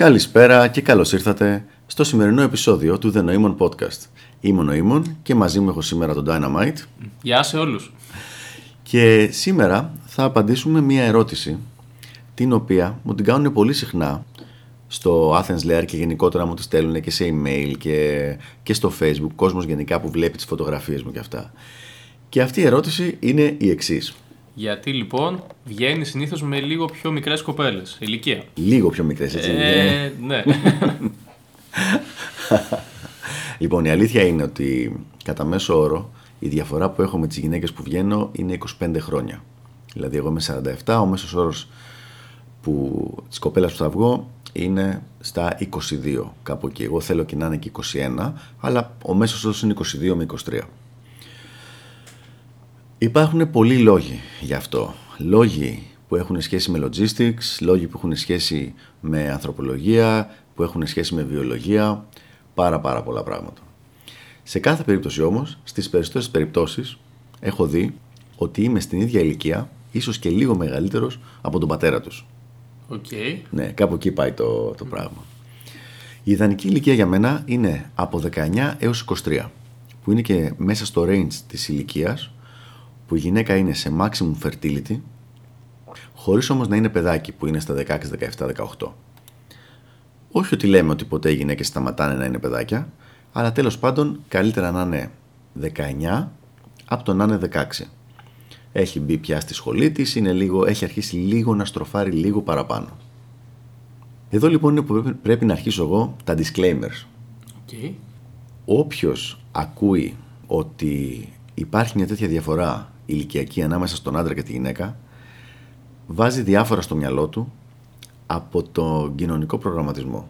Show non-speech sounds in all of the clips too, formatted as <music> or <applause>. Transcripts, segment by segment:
Καλησπέρα και καλώς ήρθατε στο σημερινό επεισόδιο του The Noemon Podcast. Είμαι ο Νοήμων και μαζί μου έχω σήμερα τον Dynamite. Γεια σε όλους. Και σήμερα θα απαντήσουμε μία ερώτηση την οποία μου την κάνουν πολύ συχνά στο Athens Lair και γενικότερα μου τη στέλνουν και σε email και, και στο facebook, κόσμος γενικά που βλέπει τις φωτογραφίες μου και αυτά. Και αυτή η ερώτηση είναι η εξής. Γιατί λοιπόν βγαίνει συνήθως με λίγο πιο μικρές κοπέλες, ηλικία. Λίγο πιο μικρές, έτσι. Ε, ναι. <laughs> λοιπόν, η αλήθεια είναι ότι κατά μέσο όρο η διαφορά που έχω με τις γυναίκες που βγαίνω είναι 25 χρόνια. Δηλαδή, εγώ είμαι 47, ο μέσος όρος που της κοπέλας που θα βγω είναι στα 22 κάπου εκεί. Εγώ θέλω και να είναι και 21, αλλά ο μέσος όρος είναι 22 με 23. Υπάρχουν πολλοί λόγοι γι' αυτό. Λόγοι που έχουν σχέση με logistics, λόγοι που έχουν σχέση με ανθρωπολογία, που έχουν σχέση με βιολογία, πάρα πάρα πολλά πράγματα. Σε κάθε περίπτωση όμως, στις περισσότερες περιπτώσεις, έχω δει ότι είμαι στην ίδια ηλικία, ίσως και λίγο μεγαλύτερος από τον πατέρα τους. Okay. Ναι, κάπου εκεί πάει το, το πράγμα. Η ιδανική ηλικία για μένα είναι από 19 έως 23, που είναι και μέσα στο range της ηλικίας που η γυναίκα είναι σε maximum fertility, χωρίς όμως να είναι παιδάκι που είναι στα 16, 17, 18. Όχι ότι λέμε ότι ποτέ οι γυναίκες σταματάνε να είναι παιδάκια, αλλά τέλος πάντων καλύτερα να είναι 19 από το να είναι 16. Έχει μπει πια στη σχολή της, είναι λίγο, έχει αρχίσει λίγο να στροφάρει λίγο παραπάνω. Εδώ λοιπόν είναι που πρέπει να αρχίσω εγώ τα disclaimers. Okay. Όποιος ακούει ότι υπάρχει μια τέτοια διαφορά ηλικιακή ανάμεσα στον άντρα και τη γυναίκα, βάζει διάφορα στο μυαλό του από το κοινωνικό προγραμματισμό.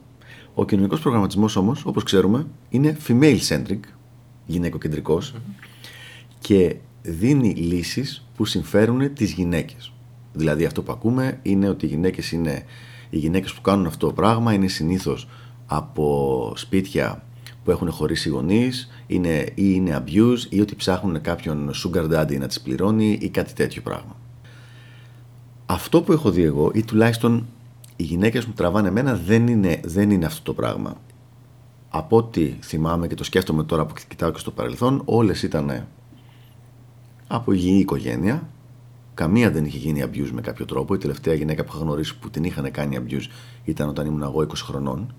Ο κοινωνικός προγραμματισμός όμως, όπως ξέρουμε, είναι female centric, γυναικοκεντρικος και δίνει λύσεις που συμφέρουν τις γυναίκες. Δηλαδή, αυτό που ακούμε είναι ότι οι γυναίκες είναι. Οι γυναίκες που κάνουν αυτό το πράγμα είναι συνήθως από σπίτια που έχουν χωρίσει γονείς, είναι, ή είναι abuse ή ότι ψάχνουν κάποιον sugar daddy να τις πληρώνει ή κάτι τέτοιο πράγμα. Αυτό που έχω δει εγώ ή τουλάχιστον οι γυναίκες που τραβάνε εμένα δεν είναι, δεν είναι αυτό το πράγμα. Από ό,τι θυμάμαι και το σκέφτομαι τώρα που κοιτάω και στο παρελθόν, όλες ήταν από υγιή οικογένεια. Καμία δεν είχε γίνει abuse με κάποιο τρόπο. Η τελευταία γυναίκα που είχα γνωρίσει που την είχαν κάνει abuse ήταν όταν ήμουν εγώ 20 χρονών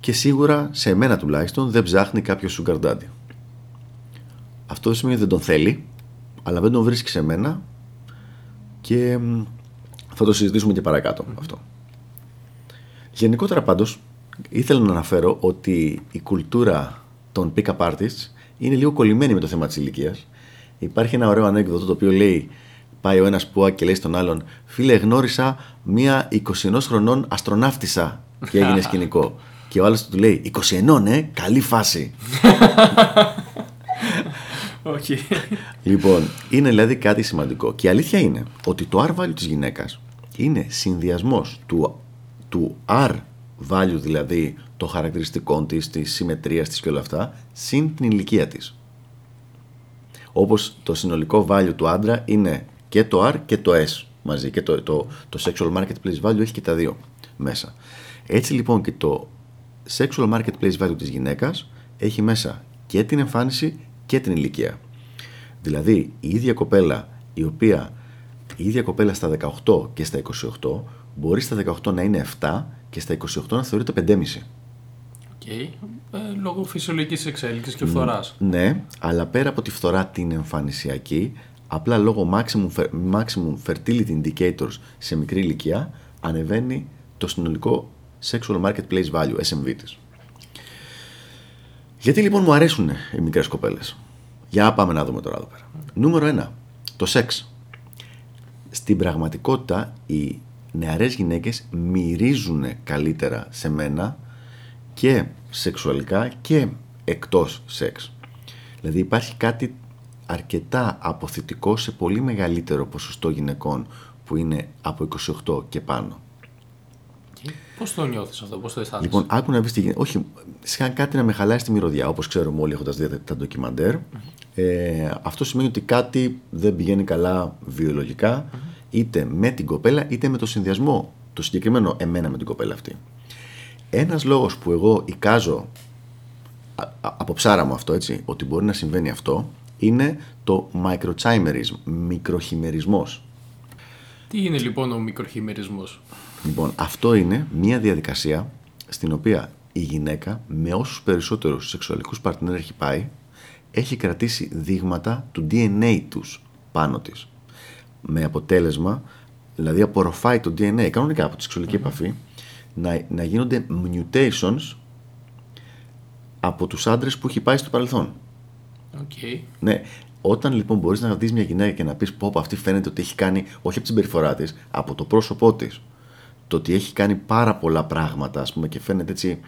και σίγουρα σε μένα τουλάχιστον δεν ψάχνει κάποιος sugar daddy. Αυτό δεν σημαίνει ότι δεν τον θέλει, αλλά δεν τον βρίσκει σε μένα και θα το συζητήσουμε και παρακάτω αυτό. Γενικότερα πάντως ήθελα να αναφέρω ότι η κουλτούρα των pick-up artists είναι λίγο κολλημένη με το θέμα της ηλικίας. Υπάρχει ένα ωραίο ανέκδοτο το οποίο λέει πάει ο ένας που και λέει στον άλλον φίλε γνώρισα μία 21 χρονών αστροναύτησα και έγινε σκηνικό. <laughs> Και ο άλλος του λέει 21, ναι, καλή φάση. Όχι. Λοιπόν, είναι δηλαδή κάτι σημαντικό. Και η αλήθεια είναι ότι το R value της γυναίκας είναι συνδυασμός του, του R value, δηλαδή των χαρακτηριστικών της, της συμμετρίας της και όλα αυτά, συν την ηλικία της. Όπως το συνολικό value του άντρα είναι και το R και το S μαζί και το, το, το sexual marketplace value έχει και τα δύο μέσα. Έτσι λοιπόν και το sexual marketplace value της γυναίκας έχει μέσα και την εμφάνιση και την ηλικία. Δηλαδή η ίδια κοπέλα η οποία η ίδια κοπέλα στα 18 και στα 28 μπορεί στα 18 να είναι 7 και στα 28 να θεωρείται 5,5. Okay. Ε, λόγω φυσιολογικής εξέλιξης και φθοράς. Ναι, αλλά πέρα από τη φθορά την εμφανισιακή, απλά λόγω maximum, maximum fertility indicators σε μικρή ηλικία, ανεβαίνει το συνολικό Sexual Marketplace Value, SMV της. Γιατί λοιπόν μου αρέσουν οι μικρές κοπέλες; Για πάμε να δούμε τώρα εδώ πέρα. Νούμερο 1. Το σεξ. Στην πραγματικότητα οι νεαρές γυναίκες μυρίζουν καλύτερα σε μένα και σεξουαλικά και εκτός σεξ. Δηλαδή υπάρχει κάτι αρκετά αποθητικό σε πολύ μεγαλύτερο ποσοστό γυναικών που είναι από 28 και πάνω. Πώς το νιώθεις αυτό, πώς το αισθάνεσαι; Λοιπόν, άκου να βρει τι γίνεται. Όχι, σαν κάτι να με χαλάει στη μυρωδιά, όπως ξέρουμε όλοι έχοντας δει τα ντοκιμαντερ Ε, αυτό σημαίνει ότι κάτι δεν πηγαίνει καλά είτε με την κοπέλα είτε με το συνδυασμό το συγκεκριμένο εμένα με την κοπέλα αυτή. Ένας λόγος που εγώ εικάζω α- α- από ψάρα μου αυτό έτσι, ότι μπορεί να συμβαίνει αυτό, είναι το microchimerism, μικροχημερισμός. Τι είναι λοιπόν ο μικροχημερισμός; Λοιπόν, αυτό είναι μια διαδικασία στην οποία η γυναίκα με όσους περισσότερους σεξουαλικούς παρτνέρ έχει πάει, έχει κρατήσει δείγματα του DNA τους πάνω της. Με αποτέλεσμα, δηλαδή απορροφάει το DNA κανονικά από τη σεξουαλική επαφή, να, να γίνονται mutations από τους άντρες που έχει πάει στο παρελθόν. Οκ. Ναι. Όταν λοιπόν μπορείς να δεις μια γυναίκα και να πεις πω, πω αυτή φαίνεται ότι έχει κάνει, όχι από την συμπεριφορά της, από το πρόσωπό της. Το ότι έχει κάνει πάρα πολλά πράγματα, ας πούμε, και φαίνεται έτσι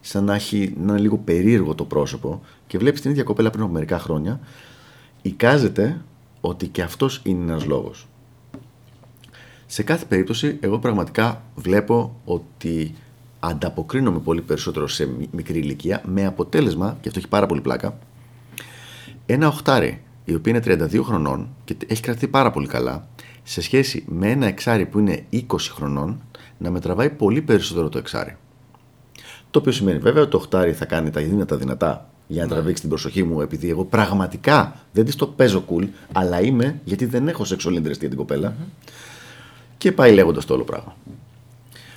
σαν να, έχει, να είναι λίγο περίεργο το πρόσωπο, και βλέπεις την ίδια κοπέλα πριν από μερικά χρόνια, εικάζεται ότι και αυτός είναι ένας λόγος. Σε κάθε περίπτωση, εγώ πραγματικά βλέπω ότι ανταποκρίνομαι πολύ περισσότερο σε μι- μικρή ηλικία, με αποτέλεσμα, και αυτό έχει πάρα πολύ πλάκα, ένα οχτάρι, η οποία είναι 32 χρονών και έχει κρατηθεί πάρα πολύ καλά, σε σχέση με ένα εξάρι που είναι 20 χρονών, να με τραβάει πολύ περισσότερο το εξάρι. Το οποίο σημαίνει βέβαια ότι το οχτάρι θα κάνει τα δυνατά δυνατά για να τραβήξει την προσοχή μου, επειδή εγώ πραγματικά δεν της το παίζω cool, αλλά είμαι γιατί δεν έχω σεξουαλή interest για την κοπέλα. Και πάει λέγοντας το όλο πράγμα.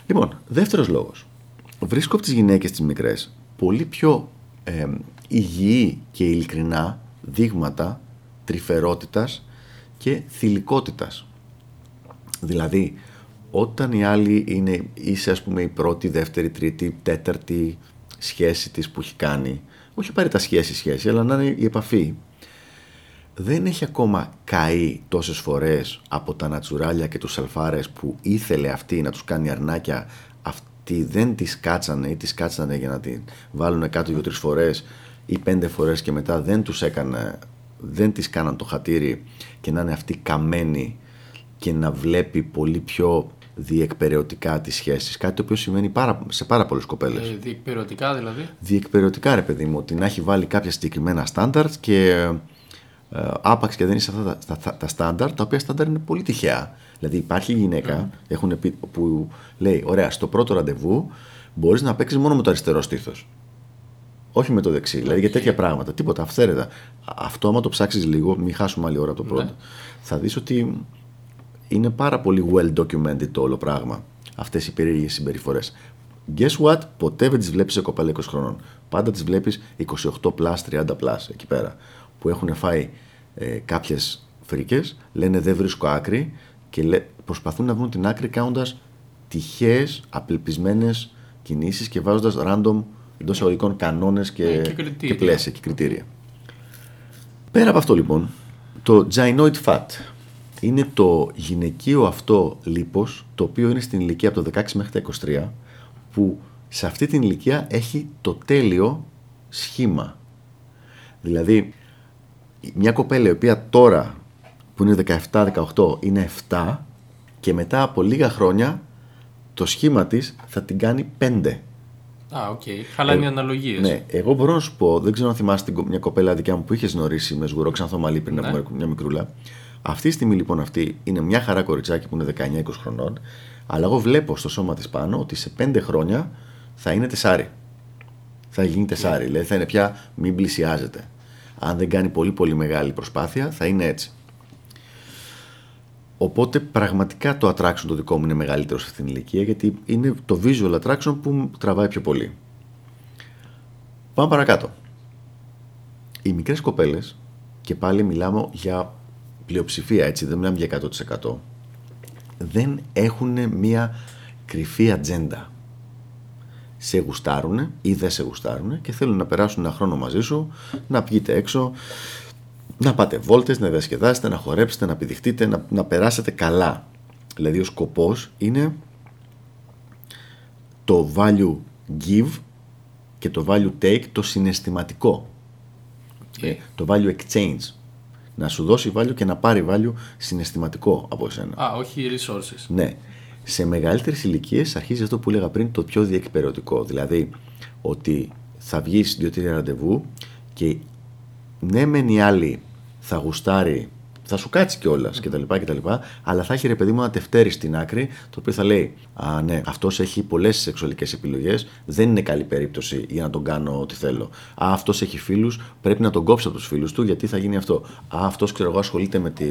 Λοιπόν, δεύτερος λόγος. Βρίσκω από τις γυναίκες τις μικρές πολύ πιο ε, υγιή και ειλικρινά δείγματα τρυφερότητας και θηλυκότητας. Δηλαδή, όταν η άλλη είναι, είσαι ας πούμε η πρώτη, δεύτερη, τρίτη, τέταρτη σχέση της που έχει κάνει, όχι πάρει τα σχέση σχέση, αλλά να είναι η επαφή, δεν έχει ακόμα καεί τόσες φορές από τα νατσουράλια και τους αλφάρες που ήθελε αυτή να τους κάνει αρνάκια αυτοί δεν τις κάτσανε ή τις κάτσανε για να την βάλουν κάτω δύο-τρεις φορές ή πέντε φορές και μετά δεν τους έκανε δεν τις κάναν το χατήρι και να είναι αυτή καμένη και να βλέπει πολύ πιο διεκπαιρεωτικά τις σχέσεις κάτι το οποίο σημαίνει πάρα, σε πάρα πολλές κοπέλες Ε, διεκπαιρεωτικά δηλαδή; διεκπαιρεωτικά ρε παιδί μου, ότι να έχει βάλει κάποια συγκεκριμένα standards και ε, άπαξ και δεν είσαι αυτά τα, τα, τα standard, τα οποία standard είναι πολύ τυχαία. Δηλαδή υπάρχει γυναίκα έχουν πει, που λέει, ωραία, στο πρώτο ραντεβού μπορείς να παίξεις μόνο με το αριστερό στήθος. Όχι με το δεξί, δηλαδή για τέτοια πράγματα. Τίποτα, αυθαίρετα. Αυτό, άμα το ψάξεις λίγο, μην χάσουμε άλλη ώρα από το πρώτο, θα δεις ότι είναι πάρα πολύ well documented το όλο πράγμα. Αυτές οι περίεργες συμπεριφορές. Guess what, ποτέ δεν τις βλέπεις σε κοπέλα 20 χρονών. Πάντα τις βλέπεις 28 plus, 30 plus εκεί πέρα. Που έχουν φάει ε, κάποιες φρίκες, λένε δεν βρίσκω άκρη και λέ, προσπαθούν να βρουν την άκρη κάνοντας τυχαίες, απελπισμένες κινήσεις και βάζοντας random εντό εισαγωγικών κανόνες και, Ναι, και κριτήρια. και πλαίσια και κριτήρια. Πέρα από αυτό λοιπόν, το gynoid fat είναι το γυναικείο αυτό λίπος το οποίο είναι στην ηλικία από το 16 μέχρι τα 23 που σε αυτή την ηλικία έχει το τέλειο σχήμα. Δηλαδή μια κοπέλα η οποία τώρα που είναι 17-18 είναι 7 και μετά από λίγα χρόνια το σχήμα της θα την κάνει 5. Α, οκ. Χαλάνε οι αναλογίες. Ναι, εγώ μπορώ να σου πω, δεν ξέρω αν θυμάσαι την, κο- μια κοπέλα δικιά μου που είχες γνωρίσει με σγουρό ξανθό μαλλί πριν Ναι. από μια- μια μικρούλα. Αυτή τη στιγμή λοιπόν αυτή είναι μια χαρά κοριτσάκι που είναι 19-20 χρονών, αλλά εγώ βλέπω στο σώμα της πάνω ότι σε 5 χρόνια θα είναι τεσσάρι. Θα γίνει τεσσάρι, δηλαδή θα είναι πια μην πλησιάζεται. Αν δεν κάνει πολύ πολύ μεγάλη προσπάθεια θα είναι έτσι. Οπότε πραγματικά το attraction το δικό μου είναι μεγαλύτερο σε αυτήν την ηλικία γιατί είναι το visual attraction που μου τραβάει πιο πολύ. Πάμε παρακάτω. Οι μικρές κοπέλες, και πάλι μιλάμε για πλειοψηφία έτσι, δεν μιλάμε για 100%, δεν έχουν μία κρυφή ατζέντα. Σε γουστάρουν ή δεν σε γουστάρουν και θέλουν να περάσουν ένα χρόνο μαζί σου, να πηγείτε έξω, να πάτε βόλτες, να διασκεδάσετε, να χορέψετε, να πηδηχτείτε, να, να περάσετε καλά. Δηλαδή ο σκοπός είναι το value give και το value take το συναισθηματικό. Ε, το value exchange. Να σου δώσει value και να πάρει value συναισθηματικό από εσένα. Α, όχι resources. Ναι. Σε μεγαλύτερες ηλικίες αρχίζει αυτό που έλεγα πριν το πιο διεκπαιρεωτικό. Δηλαδή ότι θα βγεις δύο-τρία ραντεβού και ναι, μεν η άλλη θα γουστάρει θα σου κάτσει κιόλας κτλ, κτλ. Αλλά θα έχει ρε παιδί μου ένα τευτέρι στην άκρη το οποίο θα λέει Α, ναι, αυτός έχει πολλές σεξουαλικές επιλογές. Δεν είναι καλή περίπτωση για να τον κάνω ό,τι θέλω. Α, αυτός έχει φίλους. Πρέπει να τον κόψω από τους φίλους του γιατί θα γίνει αυτό. Α, αυτός ξέρω εγώ ασχολείται με, τη,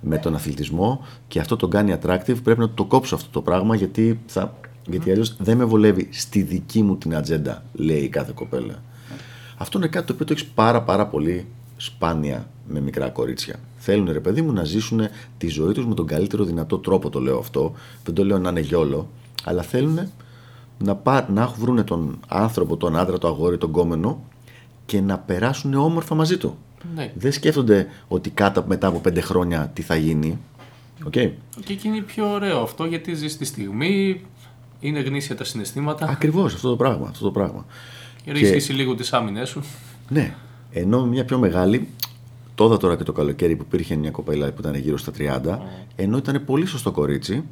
με τον αθλητισμό και αυτό τον κάνει attractive. Πρέπει να το κόψω αυτό το πράγμα γιατί, θα, γιατί αλλιώς δεν με βολεύει στη δική μου την ατζέντα, λέει κάθε κοπέλα. Αυτό είναι κάτι το οποίο το έχεις πάρα πάρα πολύ σπάνια με μικρά κορίτσια. Θέλουν ρε παιδί μου να ζήσουν τη ζωή τους με τον καλύτερο δυνατό τρόπο, το λέω αυτό. Δεν το λέω να είναι γιόλο, αλλά θέλουν να, πά, να βρουν τον άνθρωπο, τον άντρα, το αγόρι, τον κόμενο και να περάσουν όμορφα μαζί του. Ναι. Δεν σκέφτονται ότι κάτω μετά από πέντε χρόνια τι θα γίνει. Okay. Και εκεί είναι πιο ωραίο αυτό γιατί ζεις τη στιγμή, είναι γνήσια τα συναισθήματα. Ακριβώς αυτό το πράγμα. Αυτό το πράγμα. Ρίξει λίγο τις άμυνε σου. Ναι. Ενώ μια πιο μεγάλη, το τώρα και το καλοκαίρι που υπήρχε μια κοπέλα που ήταν γύρω στα 30, ενώ ήταν πολύ σωστό κορίτσι,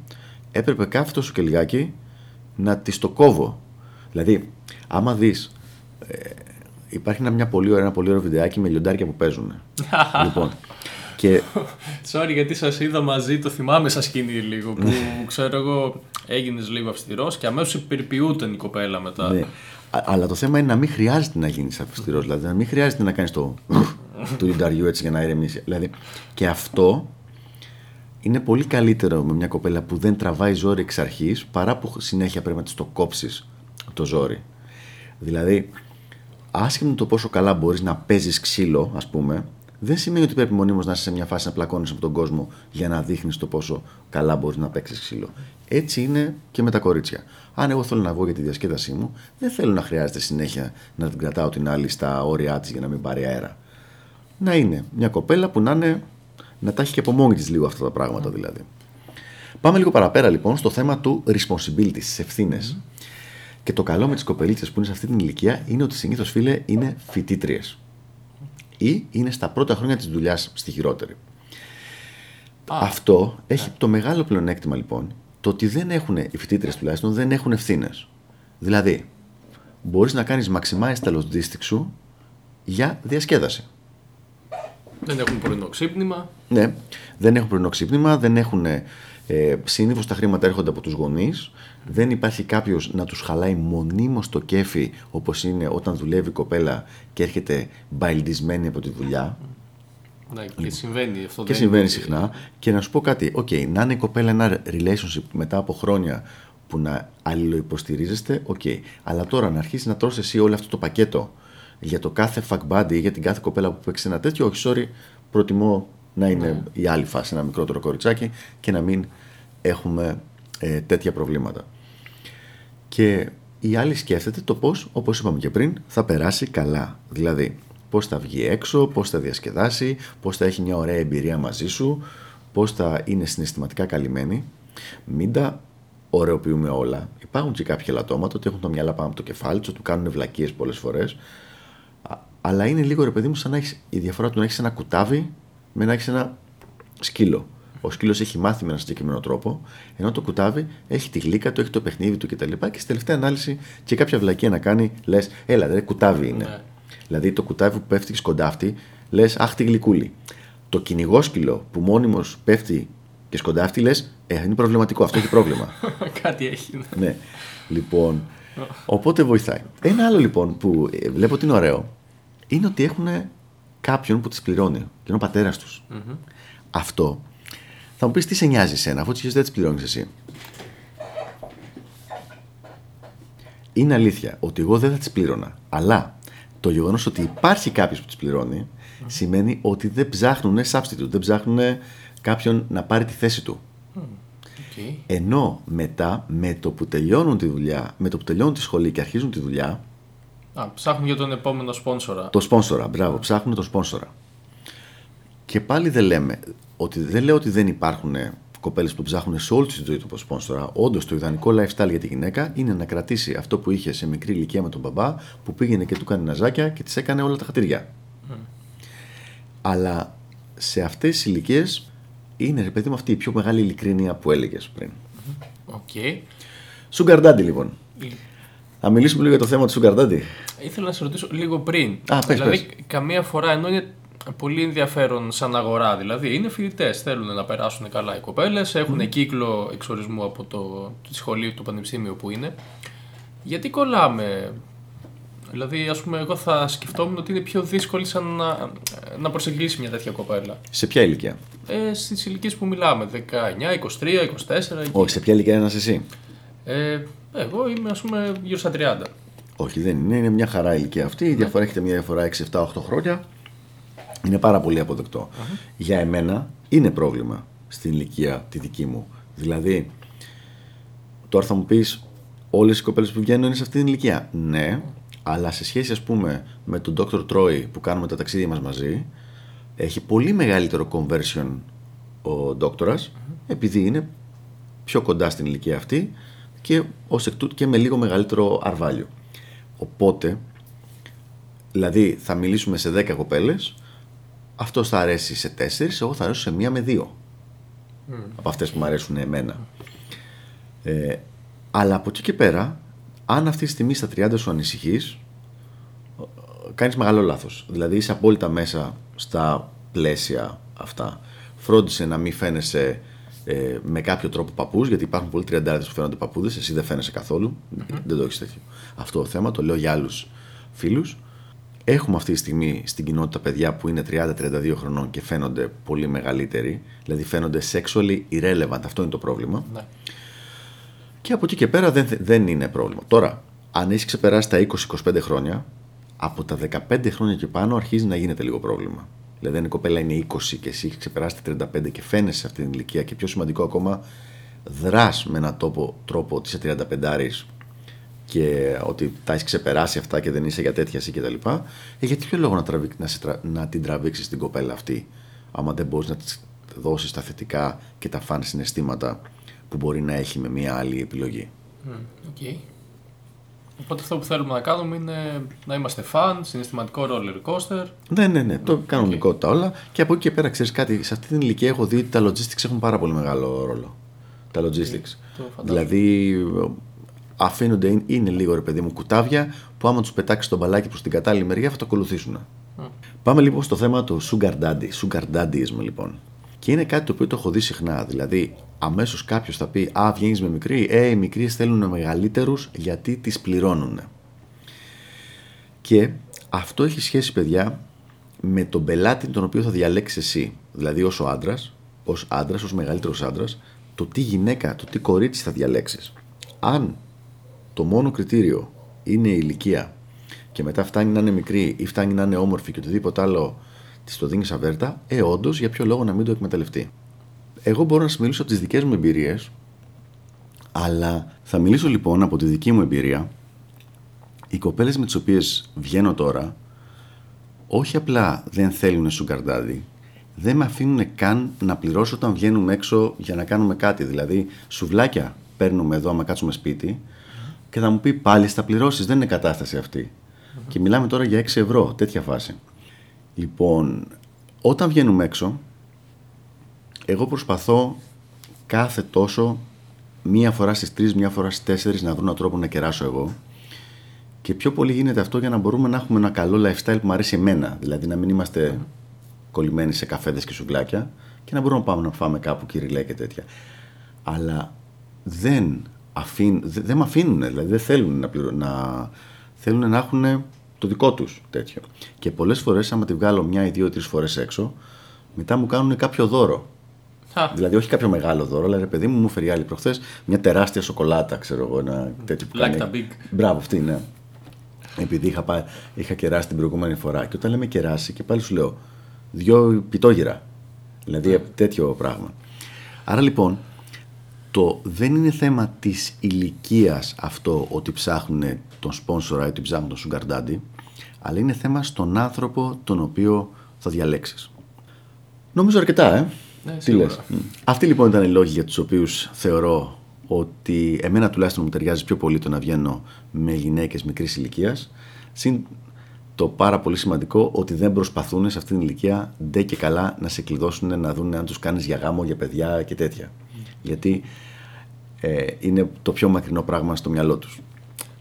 έπρεπε κάθε τόσο και λιγάκι να της το κόβω. Δηλαδή, άμα δεις, ε, υπάρχει ένα, μια πολύ ωραία, ένα πολύ ωραίο βιντεάκι με λιοντάρια που παίζουν. <laughs> λοιπόν, και... <laughs> Sorry γιατί σας είδα μαζί, το θυμάμαι σαν σκηνή λίγο, που ξέρω εγώ έγινες λίγο αυστηρός και αμέσως υπερποιούταν η κοπέλα μετά. Ναι. Αλλά το θέμα είναι να μην χρειάζεται να γίνεις αυστηρός. Δηλαδή να μην χρειάζεται να κάνεις το <laughs> του λινταριού έτσι για να ηρεμήσει. Δηλαδή, και αυτό είναι πολύ καλύτερο με μια κοπέλα που δεν τραβάει ζόρι εξ αρχής παρά που συνέχεια πρέπει να της το κόψεις το ζόρι. Δηλαδή, άσχημα το πόσο καλά μπορείς να παίζεις ξύλο, ας πούμε, δεν σημαίνει ότι πρέπει μονίμως να είσαι σε μια φάση να πλακώνεις από τον κόσμο για να δείχνεις το πόσο καλά μπορείς να παίξεις ξύλο. Έτσι είναι και με τα κορίτσια. Αν εγώ θέλω να βγω για τη διασκέδασή μου, δεν θέλω να χρειάζεται συνέχεια να την κρατάω την άλλη στα όρια της για να μην πάρει αέρα. Να είναι μια κοπέλα που να, είναι, να τα έχει και από μόνη της λίγο αυτά τα πράγματα δηλαδή. Πάμε λίγο παραπέρα λοιπόν στο θέμα του responsibility, τι ευθύνες. Και το καλό με τις κοπελίτσες που είναι σε αυτή την ηλικία είναι ότι συνήθως φίλε είναι φοιτήτριες. Ή είναι στα πρώτα χρόνια της δουλειάς στη χειρότερη. Αυτό έχει το μεγάλο πλεονέκτημα λοιπόν το ότι δεν έχουν, οι φοιτήτρες τουλάχιστον, δεν έχουν ευθύνες. Δηλαδή, μπορείς να κάνεις maximize τα logistic σου για διασκέδαση. Δεν έχουν πρωινό ξύπνημα. Ναι, δεν έχουν πρωινό ξύπνημα, δεν έχουν. Ε, Συνήθως τα χρήματα έρχονται από τους γονείς. Δεν υπάρχει κάποιος να τους χαλάει μονίμως το κέφι όπως είναι όταν δουλεύει η κοπέλα και έρχεται μπαϊλντισμένη από τη δουλειά. Ναι, και συμβαίνει αυτό. Και συμβαίνει συχνά. Και να σου πω κάτι. Οκ, okay, να είναι η κοπέλα ένα relationship μετά από χρόνια που να αλληλοϋποστηρίζεστε, οκ. Okay. Αλλά τώρα να αρχίσει να τρως εσύ όλο αυτό το πακέτο για το κάθε fuck buddy ή για την κάθε κοπέλα που παίζει ένα τέτοιο, όχι, sorry, προτιμώ να είναι ναι. η άλλη φάση, ένα μικρότερο κοριτσάκι και να μην έχουμε ε, τέτοια προβλήματα. Και η άλλη σκέφτεται το πώς, όπως είπαμε και πριν, θα περάσει καλά. Δηλαδή, πώς θα βγει έξω, πώς θα διασκεδάσει, πώς θα έχει μια ωραία εμπειρία μαζί σου, πώς θα είναι συναισθηματικά καλυμμένη. Μην τα ωρεοποιούμε όλα. Υπάρχουν και κάποια λατώματα ότι έχουν το μυαλά πάνω από το κεφάλι τους, ότι κάνουν βλακίες πολλές φορές. Αλλά είναι λίγο ρε παιδί μου σαν να έχεις η διαφορά του να έχεις ένα κουτάβι με να έχεις ένα σκύλο. Ο σκύλος έχει μάθει με έναν συγκεκριμένο τρόπο, ενώ το κουτάβι έχει τη γλύκα του, έχει το παιχνίδι του κτλ. Και, και στη τελευταία ανάλυση και κάποια βλακία να κάνει, λες, έλα, δε, κουτάβι είναι. Ναι. Δηλαδή το κουτάβι που πέφτει και σκοντάφτει, λες, αχ τη γλυκούλη. Το κυνηγόσκυλο που μόνιμος πέφτει και σκοντάφτει, λες, ε, είναι προβληματικό, αυτό έχει πρόβλημα. <laughs> Κάτι έχει. Ναι. ναι. Λοιπόν, οπότε βοηθάει. Ένα άλλο λοιπόν που ε, βλέπω ότι είναι ωραίο είναι ότι έχουν κάποιον που τι πληρώνει και είναι ο πατέρας τους. Αυτό θα μου πεις τι σε νοιάζει εσένα, αφού τις δεν τις πληρώνεις εσύ. Είναι αλήθεια ότι εγώ δεν θα τις πλήρωνα. Αλλά το γεγονός ότι υπάρχει κάποιος που τις πληρώνει σημαίνει ότι δεν ψάχνουν substitute, δεν ψάχνουν κάποιον να πάρει τη θέση του. Okay. Ενώ μετά, με το που τελειώνουν τη δουλειά, με το που τελειώνουν τη σχολή και αρχίζουν τη δουλειά. Α, ψάχνουν για τον επόμενο σπόνσορα. Το σπόνσορα, μπράβο, ψάχνουν τον σπόνσορα. Και πάλι δεν λέμε, ότι δεν λέω ότι δεν υπάρχουν κοπέλες που ψάχνουν σε όλη τη ζωή του σπόνσορα. Όντως, το ιδανικό lifestyle για τη γυναίκα είναι να κρατήσει αυτό που είχε σε μικρή ηλικία με τον μπαμπά, που πήγαινε και του κάνει ναζάκια και της έκανε όλα τα χατήρια. Mm. Αλλά σε αυτές τις ηλικίες είναι ρε παιδί μου αυτή η πιο μεγάλη ειλικρίνεια που έλεγες πριν. Οκ. Okay. Sugar Daddy λοιπόν. Θα μιλήσουμε λίγο για το θέμα του Sugar Daddy. Ήθελα να σε ρωτήσω λίγο πριν. Α, πες, δηλαδή, πες. καμία φορά ενώ είναι πολύ ενδιαφέρον σαν αγορά. Δηλαδή είναι φοιτητές, θέλουν να περάσουν καλά οι κοπέλες, έχουν κύκλο εξ ορισμού από το, το σχολείο του πανεπιστήμιου που είναι. Γιατί κολλάμε; Δηλαδή, ας πούμε, εγώ θα σκεφτόμουν ότι είναι πιο δύσκολη σαν να, να προσεγγίσει μια τέτοια κοπέλα. Σε ποια ηλικία; Ε, Στις ηλικίες που μιλάμε, 19, 23, 24. Όχι, σε ποια ηλικία είσαι εσύ; Ε, εγώ είμαι, ας πούμε, γύρω στα 30. Όχι, δεν είναι. Είναι μια χαρά ηλικία αυτή. Η διαφορά έχετε μια διαφορά 6, 7, 8 χρόνια. Είναι πάρα πολύ αποδεκτό. Για εμένα είναι πρόβλημα στην ηλικία τη δική μου. Δηλαδή, τώρα θα μου πεις, όλες οι κοπέλες που βγαίνουν είναι σε αυτή την ηλικία. Ναι, αλλά σε σχέση, ας πούμε, με τον Dr. Troy που κάνουμε τα ταξίδια μας μαζί, έχει πολύ μεγαλύτερο conversion ο δόκτορα, επειδή είναι πιο κοντά στην ηλικία αυτή και ως εκ τούτου και με λίγο μεγαλύτερο αρβάλιο. Οπότε, δηλαδή θα μιλήσουμε σε 10 κοπέλες, αυτό θα αρέσει σε 4, εγώ θα αρέσω σε μία με δύο. Από αυτές που μου αρέσουν εμένα. Ε, αλλά από εκεί και πέρα, αν αυτή τη στιγμή στα 30 σου ανησυχείς, κάνεις μεγάλο λάθος. Δηλαδή είσαι απόλυτα μέσα στα πλαίσια αυτά. Φρόντισε να μην φαίνεσαι ε, με κάποιο τρόπο παππούς, γιατί υπάρχουν πολλοί τριαντάριδες που φαίνονται παππούδες, εσύ δεν φαίνεσαι Δεν το έχεις τέτοιο. Αυτό το θέμα το λέω για άλλους φίλους. Έχουμε αυτή τη στιγμή στην κοινότητα παιδιά που είναι 30-32 χρονών και φαίνονται πολύ μεγαλύτεροι, δηλαδή φαίνονται sexually irrelevant. Αυτό είναι το πρόβλημα. Ναι. Και από εκεί και πέρα δεν, δεν είναι πρόβλημα. Τώρα, αν έχει ξεπεράσει τα 20-25 χρόνια, από τα 15 χρόνια και πάνω αρχίζει να γίνεται λίγο πρόβλημα. Δηλαδή, αν η κοπέλα είναι 20 και εσύ έχει ξεπεράσει τα 35 και φαίνεσαι σε αυτή την ηλικία και πιο σημαντικό ακόμα, δράς με έναν τόπο, τρόπο ότι είσαι 35 και ότι τα έχεις ξεπεράσει αυτά και δεν είσαι για τέτοια εσύ κτλ. Ε, γιατί ποιο λόγο να, τραβή, να, σε, να την τραβήξεις την κοπέλα αυτή, άμα δεν μπορείς να της δώσεις τα θετικά και τα φαν συναισθήματα που μπορεί να έχει με μια άλλη επιλογή; Okay. Οπότε αυτό που θέλουμε να κάνουμε είναι να είμαστε φαν, συναισθηματικό roller coaster. Ναι, ναι, ναι. Το κανονικότητα όλα. Και από εκεί και πέρα, ξέρεις κάτι, σε αυτή την ηλικία έχω δει ότι τα logistics έχουν πάρα πολύ μεγάλο ρόλο. Τα logistics. δηλαδή, αφήνονται, είναι λίγο ρε παιδί μου κουτάβια που άμα τους πετάξεις τον μπαλάκι προς την κατάλληλη μεριά θα το ακολουθήσουν. Πάμε λοιπόν στο θέμα του sugar daddy, sugar daddyism λοιπόν. Και είναι κάτι το οποίο το έχω δει συχνά. Δηλαδή, αμέσως κάποιος θα πει Α, βγαίνεις με μικρή. Ε, οι μικροί θέλουν μεγαλύτερους γιατί τις πληρώνουν. Και αυτό έχει σχέση, παιδιά, με τον πελάτη τον οποίο θα διαλέξεις εσύ. Δηλαδή, ως άντρας, ως άντρας, ως μεγαλύτερος άντρας, το τι γυναίκα, το τι κορίτσι θα διαλέξεις. Αν το μόνο κριτήριο είναι η ηλικία και μετά φτάνει να είναι μικρή ή φτάνει να είναι όμορφη και οτιδήποτε άλλο της το δίνεις αβέρτα, ε, όντως για ποιο λόγο να μην το εκμεταλλευτεί. Εγώ μπορώ να σας μιλήσω από τις δικές μου εμπειρίες, αλλά θα μιλήσω λοιπόν από τη δική μου εμπειρία. Οι κοπέλες με τις οποίες βγαίνω τώρα, όχι απλά δεν θέλουν sugar δεν με αφήνουν καν να πληρώσω όταν βγαίνουμε έξω για να κάνουμε κάτι. Δηλαδή, σουβλάκια παίρνουμε εδώ, άμα κάτσουμε σπίτι, και θα μου πει πάλι στα πληρώσεις. Δεν είναι κατάσταση Και μιλάμε τώρα για 6 ευρώ, τέτοια φάση. Λοιπόν, όταν βγαίνουμε έξω, εγώ προσπαθώ κάθε τόσο μία φορά στις τρεις, μία φορά στις τέσσερις να βρω έναν τρόπο να κεράσω εγώ. Και πιο πολύ γίνεται αυτό για να μπορούμε να έχουμε ένα καλό lifestyle που μου αρέσει εμένα. Δηλαδή να μην είμαστε κολλημένοι σε καφέδες και σουβλάκια και να μπορούμε να πάμε να φάμε κάπου κυριλέ και τέτοια. Αλλά δεν αφήν, δεν με αφήνουν, δηλαδή δεν θέλουν να, πληρω, να, θέλουν να έχουν το δικό τους τέτοιο. Και πολλές φορές, άμα τη βγάλω μια ή δύο ή τρεις φορές έξω, μετά μου κάνουν κάποιο δώρο. Δηλαδή, όχι κάποιο μεγάλο δώρο, αλλά ρε παιδί μου, μου φέρει άλλη προχθές μια τεράστια σοκολάτα, ξέρω εγώ, ένα τέτοιο που like κάνει. big. Μπράβο, αυτή ναι. Επειδή είχα, πάει, είχα κεράσει την προηγούμενη φορά. Και όταν λέμε κεράσει, και πάλι σου λέω δυο πιτόγυρα. Δηλαδή, τέτοιο πράγμα. Άρα λοιπόν, το δεν είναι θέμα της ηλικίας αυτό ότι ψάχνουν τον σπόνσορα ή ότι ψάχνουν τον sugar daddy, αλλά είναι θέμα στον άνθρωπο τον οποίο θα διαλέξεις. Νομίζω αρκετά, ε. Ναι, Τι λες. Αυτοί λοιπόν ήταν οι λόγοι για τους οποίους θεωρώ ότι εμένα τουλάχιστον μου ταιριάζει πιο πολύ το να βγαίνω με γυναίκες μικρής ηλικίας. Συν το πάρα πολύ σημαντικό ότι δεν προσπαθούν σε αυτήν την ηλικία ντε και καλά να σε κλειδώσουν να δουν αν τους κάνεις για γάμο, για παιδιά και τέτοια. Γιατί ε, είναι το πιο μακρινό πράγμα στο μυαλό τους.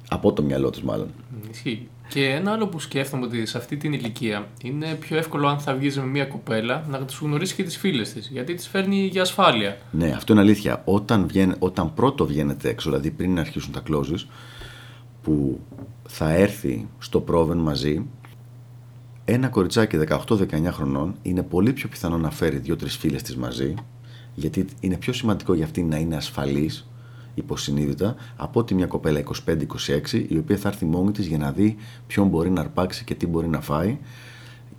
Από το μυαλό τους μάλλον. Ισχύει. Και ένα άλλο που σκέφτομαι ότι σε αυτή την ηλικία είναι πιο εύκολο αν θα βγεις με μια κοπέλα να τους γνωρίσεις και τις φίλες της. Γιατί τις φέρνει για ασφάλεια. Ναι, αυτό είναι αλήθεια. Όταν, βγαίνει, όταν πρώτο βγαίνετε έξω, δηλαδή πριν αρχίσουν τα closes, που θα έρθει στο πρόβεν μαζί, ένα κοριτσάκι 18-19 χρονών είναι πολύ πιο πιθανό να φέρει δύο-τρεις φίλες της μαζί, γιατί είναι πιο σημαντικό για αυτή να είναι ασφαλής υποσυνείδητα από ότι μια κοπέλα 25-26 η οποία θα έρθει μόνη της για να δει ποιον μπορεί να αρπάξει και τι μπορεί να φάει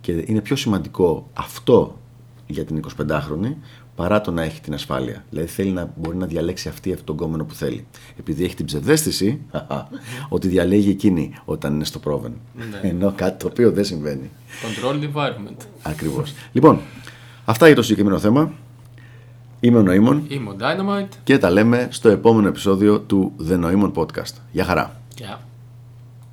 και είναι πιο σημαντικό αυτό για την 25χρονη παρά το να έχει την ασφάλεια. Δηλαδή θέλει να μπορεί να διαλέξει αυτή αυτόν τον κόμενο που θέλει. Επειδή έχει την ψευδέστηση <laughs> ότι διαλέγει εκείνη όταν είναι στο πρόβεν. Ναι. Ενώ κάτι το οποίο δεν συμβαίνει. Control environment. Ακριβώς. λοιπόν, αυτά για το συγκεκριμένο θέμα. Είμαι ο Νοήμων. Είμαι ο Dynamite. Και τα λέμε στο επόμενο επεισόδιο του The Noemon Podcast. Γεια χαρά. Γεια.